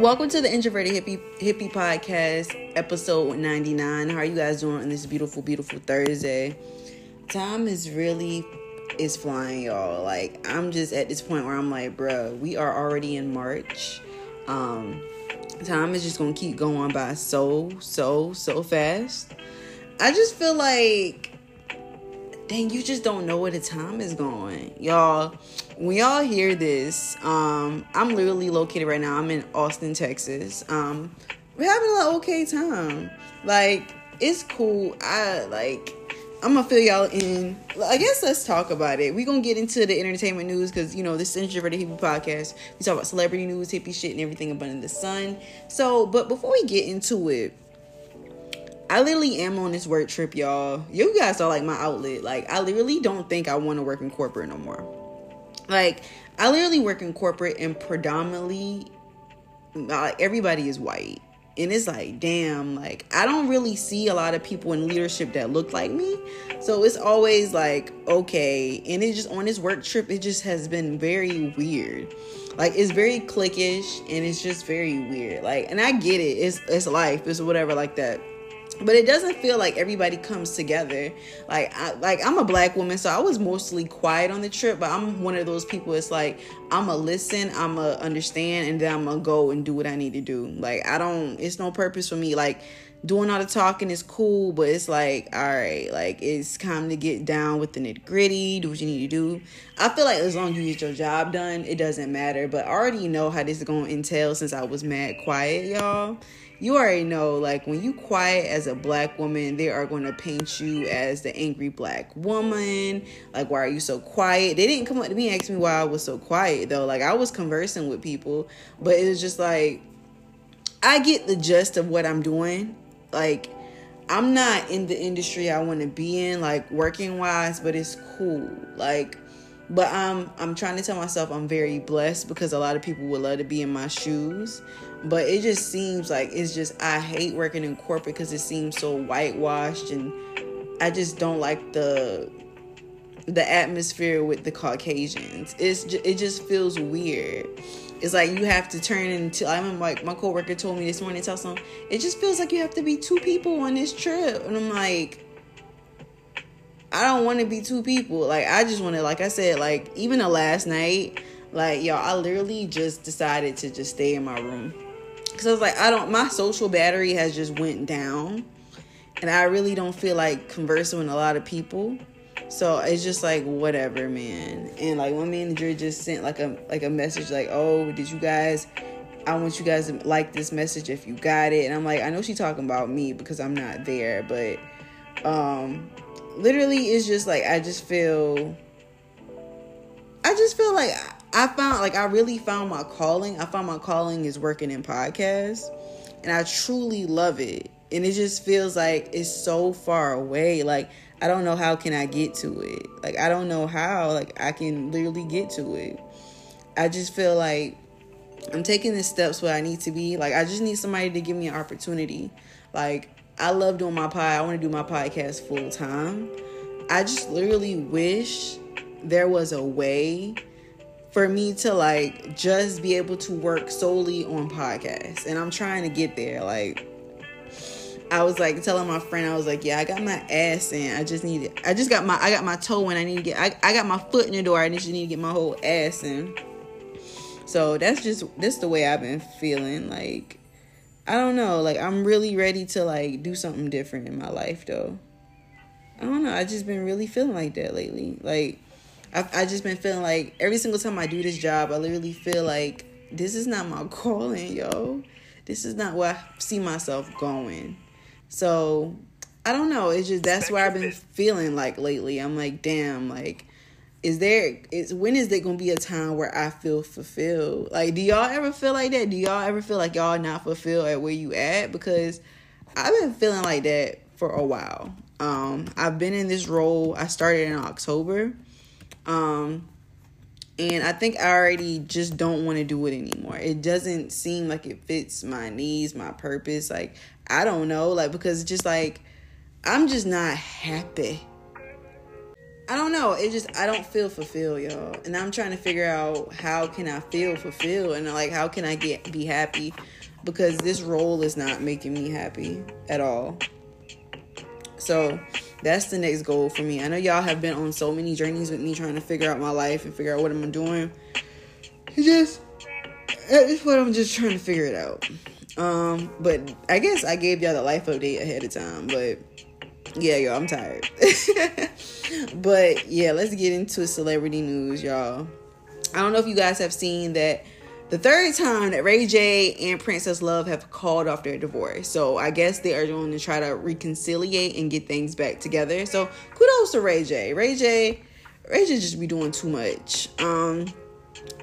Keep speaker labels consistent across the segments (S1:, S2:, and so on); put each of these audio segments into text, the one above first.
S1: Welcome to the Introverted Hippie Hippie Podcast, episode 99. How are you guys doing on this beautiful, beautiful Thursday? Time is really is flying, y'all. Like I'm just at this point where I'm like, bruh, we are already in March. Um, time is just gonna keep going by so, so, so fast. I just feel like dang, you just don't know where the time is going. Y'all, when y'all hear this, um, I'm literally located right now. I'm in Austin, Texas. Um, we're having an okay time. Like, it's cool. I like I'm gonna fill y'all in. I guess let's talk about it. We're gonna get into the entertainment news because you know this is Introverted Hippie podcast. We talk about celebrity news, hippie shit, and everything above the sun. So, but before we get into it, I literally am on this work trip, y'all. You guys are like my outlet. Like, I literally don't think I want to work in corporate no more. Like, I literally work in corporate and predominantly, like, everybody is white. And it's like, damn, like, I don't really see a lot of people in leadership that look like me. So it's always like, okay. And it just, on this work trip, it just has been very weird. Like, it's very cliquish and it's just very weird. Like, and I get it. It's, it's life. It's whatever like that but it doesn't feel like everybody comes together. Like I, like i'm a black woman so i was mostly quiet on the trip but i'm one of those people it's like i'm a listen i'm a understand and then i'm gonna go and do what i need to do. Like i don't it's no purpose for me. Like doing all the talking is cool but it's like all right like it's time to get down with the nitty gritty do what you need to do. I feel like as long as you get your job done it doesn't matter but i already know how this is gonna entail since i was mad quiet y'all you already know like when you quiet as a black woman they are going to paint you as the angry black woman. Like why are you so quiet? They didn't come up to me and ask me why i was so quiet though. Like i was conversing with people but it was just like i get the gist of what i'm doing. Like i'm not in the industry i want to be in like working wise but it's cool. Like but I'm I'm trying to tell myself I'm very blessed because a lot of people would love to be in my shoes. But it just seems like it's just I hate working in corporate because it seems so whitewashed and I just don't like the the atmosphere with the Caucasians. It's just, it just feels weird. It's like you have to turn into. I'm like my coworker told me this morning. Tell some. It just feels like you have to be two people on this trip, and I'm like, I don't want to be two people. Like I just want to, like I said, like even the last night, like y'all, I literally just decided to just stay in my room because I was like, I don't. My social battery has just went down, and I really don't feel like conversing with a lot of people. So it's just like whatever, man. And like one manager just sent like a like a message like, "Oh, did you guys? I want you guys to like this message if you got it." And I'm like, I know she's talking about me because I'm not there, but um literally it's just like I just feel I just feel like I found like I really found my calling. I found my calling is working in podcasts and I truly love it. And it just feels like it's so far away. Like I don't know how can I get to it. Like I don't know how like I can literally get to it. I just feel like I'm taking the steps where I need to be. Like I just need somebody to give me an opportunity. Like I love doing my pod. I want to do my podcast full time. I just literally wish there was a way for me to like just be able to work solely on podcasts. And I'm trying to get there. Like I was like telling my friend, I was like, yeah, I got my ass in. I just need it. I just got my I got my toe in. I need to get I, I got my foot in the door. I just need to get my whole ass in. So that's just that's the way I've been feeling. Like I don't know. Like I'm really ready to like do something different in my life though. I don't know. I just been really feeling like that lately. Like I've I just been feeling like every single time I do this job, I literally feel like this is not my calling, yo. This is not where I see myself going. So I don't know. It's just that's where I've been feeling like lately. I'm like, damn, like is there is when is there gonna be a time where I feel fulfilled? Like, do y'all ever feel like that? Do y'all ever feel like y'all not fulfilled at where you at? Because I've been feeling like that for a while. Um, I've been in this role. I started in October. Um, and I think I already just don't want to do it anymore. It doesn't seem like it fits my needs, my purpose. Like, I don't know, like because just like I'm just not happy I don't know. It just I don't feel fulfilled, y'all. And I'm trying to figure out how can I feel fulfilled and like how can I get be happy because this role is not making me happy at all. So that's the next goal for me. I know y'all have been on so many journeys with me trying to figure out my life and figure out what I'm doing. It just it's what I'm just trying to figure it out. Um, but I guess I gave y'all the life update ahead of time, but yeah, y'all, I'm tired. but yeah, let's get into celebrity news, y'all. I don't know if you guys have seen that the third time that Ray J and Princess Love have called off their divorce. So I guess they are going to try to reconciliate and get things back together. So kudos to Ray J. Ray J. Ray J just be doing too much. Um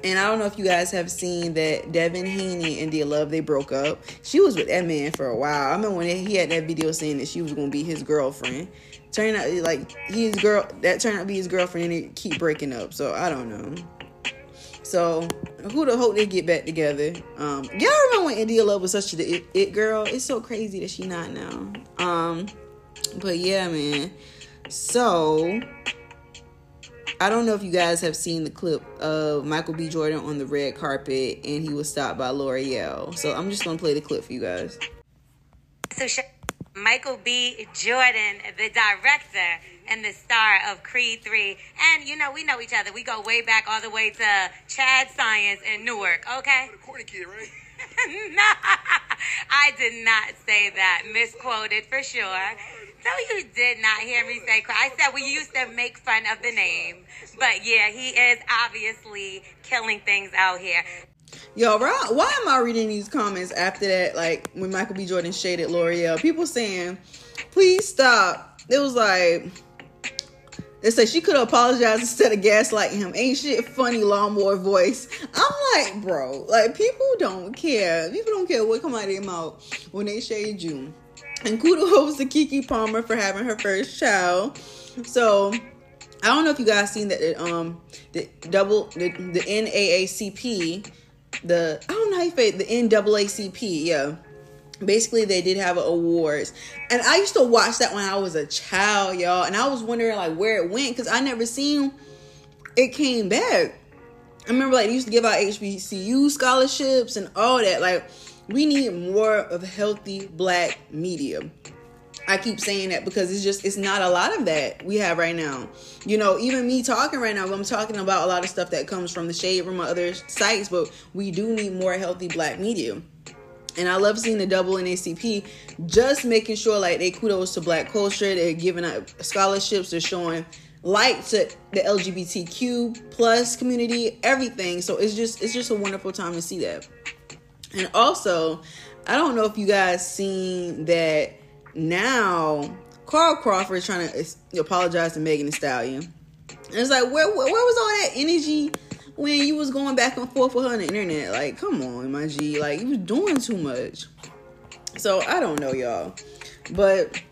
S1: and I don't know if you guys have seen that Devin Haney and India Love they broke up. She was with that man for a while. I remember when he had that video saying that she was gonna be his girlfriend. Turned out like his girl that turned out to be his girlfriend and they keep breaking up. So I don't know. So who the hope they get back together? Um, y'all remember when India Love was such a it, it girl? It's so crazy that she not now. Um, but yeah, man. So I don't know if you guys have seen the clip of Michael B. Jordan on the red carpet and he was stopped by Lore'l. So I'm just gonna play the clip for you guys.
S2: So Michael B. Jordan, the director and the star of Creed 3. And you know, we know each other. We go way back all the way to Chad Science in Newark, okay?
S3: The corny kid, right?
S2: no, I did not say that. Misquoted for sure. No, you did not hear me say. I said we used to make fun of the name, but yeah, he is obviously killing things out here.
S1: Yo, why am I reading these comments after that? Like when Michael B. Jordan shaded Lore'l, people saying, "Please stop." It was like they say she could have apologized instead of gaslighting him. Ain't shit funny lawnmower voice. I'm like, bro, like people don't care. People don't care what come out of their mouth when they shade you. And kudos to Keke Palmer for having her first child. So I don't know if you guys seen that um the double the, the NAACP the I don't know say it, the NAACP yeah. Basically they did have awards. And i used to watch that when i was a child y'all. And i was wondering like where it went because i never seen it came back. I remember like they used to give out hbcu scholarships and all that. Like we need more of healthy black media I keep saying that because it's just it's not a lot of that we have right now. You know, even me talking right now, I'm talking about a lot of stuff that comes from the shade from other sites, but we do need more healthy black media. And I love seeing the double NAACP just making sure like they kudos to black culture. They're giving out scholarships. They're showing light to the LGBTQ plus community, everything. So it's just it's just a wonderful time to see that. And also, I don't know if you guys seen that now Carl Crawford is trying to apologize to Megan Thee Stallion. And it's like, where, where, where was all that energy when you was going back and forth with her on the internet? Like, come on, my G. Like, you was doing too much. So, I don't know, y'all. But,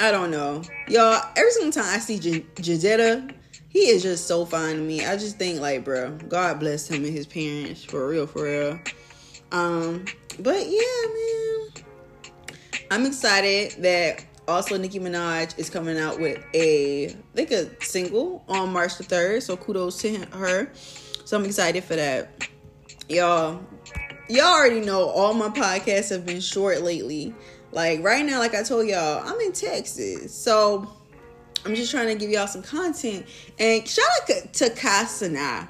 S1: I don't know. Y'all, every single time I see J- Jadetta, he is just so fine to me. I just think, like, bro, God bless him and his parents. For real, for real. Um, but yeah, man. I'm excited that also Nicki Minaj is coming out with a I think a single on March the 3rd. So kudos to her. So I'm excited for that. Y'all, y'all already know all my podcasts have been short lately. Like right now, like I told y'all, I'm in Texas. So I'm just trying to give y'all some content. And shout out to Kai Cenat.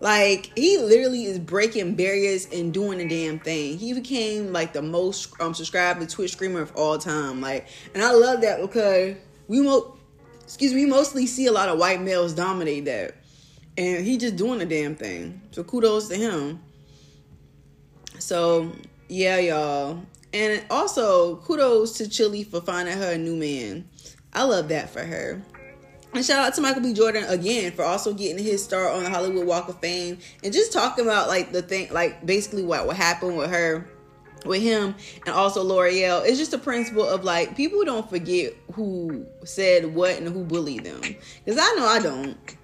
S1: Like he literally is breaking barriers and doing the damn thing. He became like the most um subscribed Twitch streamer of all time. Like, and I love that because we mo excuse me, we mostly see a lot of white males dominate that, and he just doing the damn thing. So kudos to him. So yeah, y'all, and also kudos to Chilli for finding her a new man. I love that for her. And shout out to Michael B. Jordan again for also getting his start on the Hollywood Walk of Fame and just talking about like the thing, like basically what what happened with her, with him, and also Lore'l. It's just a principle of like people don't forget who said what and who bullied them. Because I know I don't.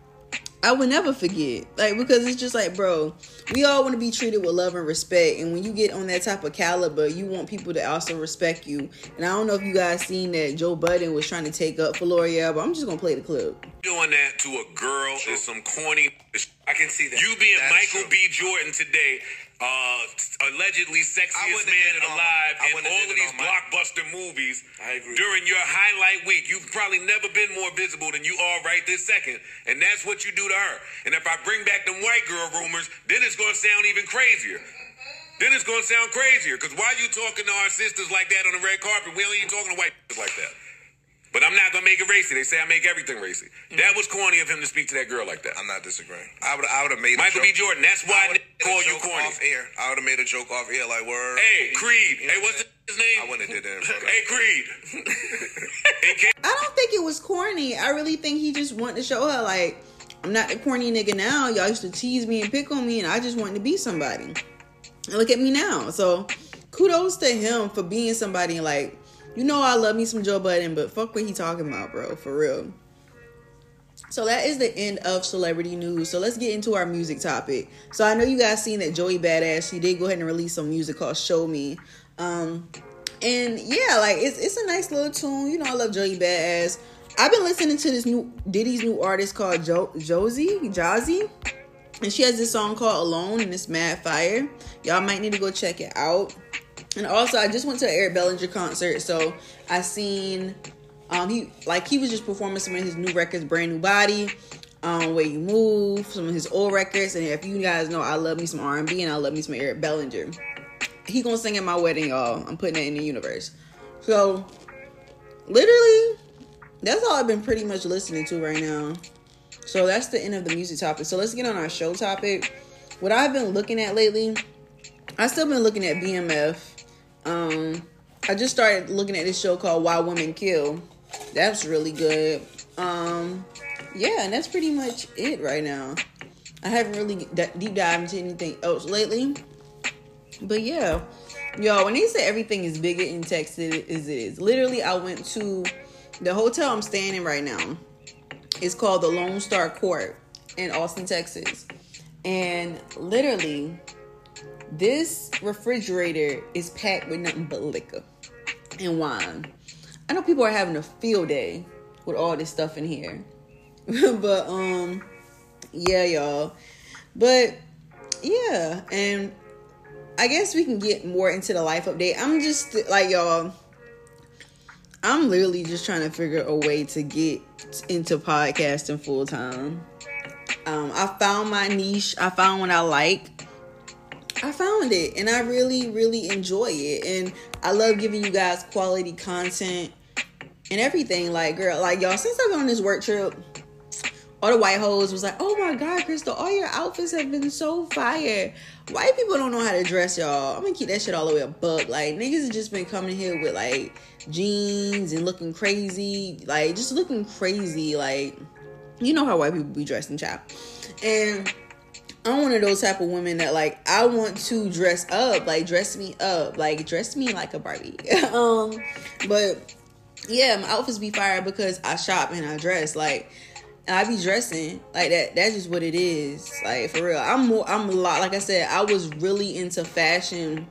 S1: I would never forget. Like, because it's just like, bro, we all want to be treated with love and respect. And when you get on that type of caliber, you want people to also respect you. And I don't know if you guys seen that Joe Budden was trying to take up for Lore'l, but I'm just to play the clip.
S3: Doing that to a girl is some corny.
S4: I can see that.
S3: You being
S4: That's
S3: Michael. B. Jordan today, uh, allegedly sexiest man
S4: have did it on-
S3: alive
S4: I
S3: in all of these
S4: on my-
S3: blockbuster movies.
S4: I agree.
S3: During your highlight week, you've probably never been more visible than you are right this second, and that's what you do to her. And if I bring back them white girl rumors, then it's gonna sound even crazier. Then it's gonna sound crazier. Cause why you talking to our sisters like that on the red carpet? We ain't even talking to white like that. But I'm not gonna make it racy. They say I make everything racy. Mm. That was corny of him to speak to that girl like that.
S4: I'm not disagreeing. I would I would have made
S3: Michael
S4: a
S3: B.
S4: joke.
S3: Jordan. That's why I
S4: would've made a
S3: call you corny.
S4: Off air. I would have made a joke off air like word.
S3: Hey, Creed.
S4: You know
S3: Hey, what's
S4: I'm
S3: his name?
S4: I wouldn't have did that in front of
S3: Hey, Creed. hey, K-
S1: I don't think it was corny. I really think he just wanted to show her like I'm not the corny nigga now. Y'all used to tease me and pick on me, and I just wanted to be somebody. And look at me now. So kudos to him for being somebody like you know I love me some Joe Budden, but fuck what he talking about, bro, for real. So that is the end of celebrity news. So let's get into our music topic. So I know you guys seen that Joey Badass, she did go ahead and release some music called Show Me. Um and yeah, like it's it's a nice little tune. You know, I love Joey Badass. I've been listening to this new Diddy's new artist called jo- Josie Jazzy, and she has this song called Alone, and it's mad fire. Y'all might need to go check it out. And also, I just went to an Eric Bellinger concert, so I seen um he like he was just performing some of his new records, Brand New Body, um Way You Move, some of his old records. And if you guys know, I love me some R and B, and I love me some Eric Bellinger. He gonna sing at my wedding, y'all. I'm putting it in the universe. So, literally, that's all I've been pretty much listening to right now. So that's the end of the music topic. So let's get on our show topic. What I've been looking at lately, I still been looking at BMF. Um, I just started looking at this show called Why Women Kill. That's really good. Um, yeah, and that's pretty much it right now. I haven't really d- deep dived into anything else lately. But yeah, yo, when they say everything is bigger in Texas as it is, literally, I went to the hotel I'm staying in right now. It's called the Lone Star Court in Austin, Texas, and literally, this refrigerator is packed with nothing but liquor and wine. I know people are having a field day with all this stuff in here, but um, yeah, y'all. But yeah, and I guess we can get more into the life update. I'm just like y'all. I'm literally just trying to figure a way to get into podcasting full time. Um, I found my niche. I found what I like. I found it, and I really, really enjoy it. And I love giving you guys quality content and everything. Like, girl, like y'all, since I've been on this work trip, all the white hoes was like, "Oh my god, Crystal, all your outfits have been so fire." White people don't know how to dress, y'all. I'm gonna keep that shit all the way a buck. Like niggas have just been coming here with like jeans and looking crazy, like just looking crazy. Like you know how white people be dressing, chap. And I'm one of those type of women that like I want to dress up, like dress me up, like dress me like a Barbie. um, but yeah, my outfits be fire because I shop and I dress like. I be dressing like that. That's just what it is. Like for real, I'm more. I'm a lot. Like I said, I was really into fashion,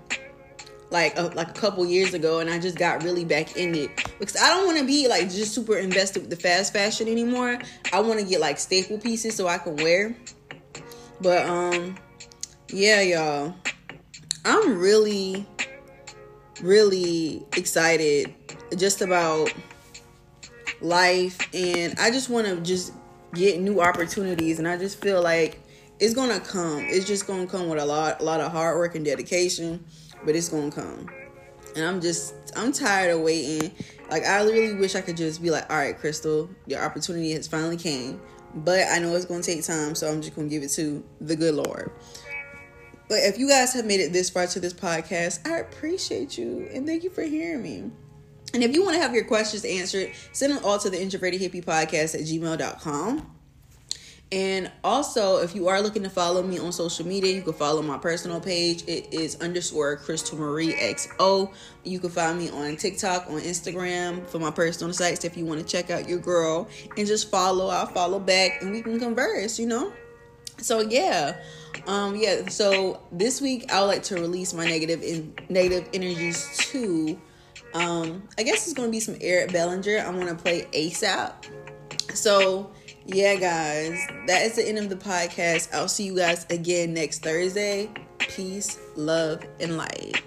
S1: like a, like a couple years ago, and I just got really back in it because I don't want to be like just super invested with the fast fashion anymore. I want to get like staple pieces so I can wear. But um, yeah, y'all, I'm really, really excited just about life and I just want to just get new opportunities and I just feel like it's gonna come. It's just gonna come with a lot a lot of hard work and dedication, but it's gonna come. And I'm just I'm tired of waiting. Like I really wish I could just be like, all right, Crystal, your opportunity has finally came. But I know it's gonna take time, so I'm just gonna give it to the good Lord. But if you guys have made it this far to this podcast, I appreciate you and thank you for hearing me. And if you want to have your questions answered, send them all to the introverted hippie podcast at gmail.com. And also, if you are looking to follow me on social media, you can follow my personal page. It is underscore Crystal Marie XO. You can find me on TikTok, on Instagram for my personal sites if you want to check out your girl and just follow. I'll follow back and we can converse, you know? So yeah. Um yeah, so this week I would like to release my negative in negative energies too. Um, I guess it's gonna be some Eric Bellinger. I'm gonna play ASAP. So Yeah, guys, that is the end of the podcast. I'll see you guys again next Thursday. Peace, love, and light.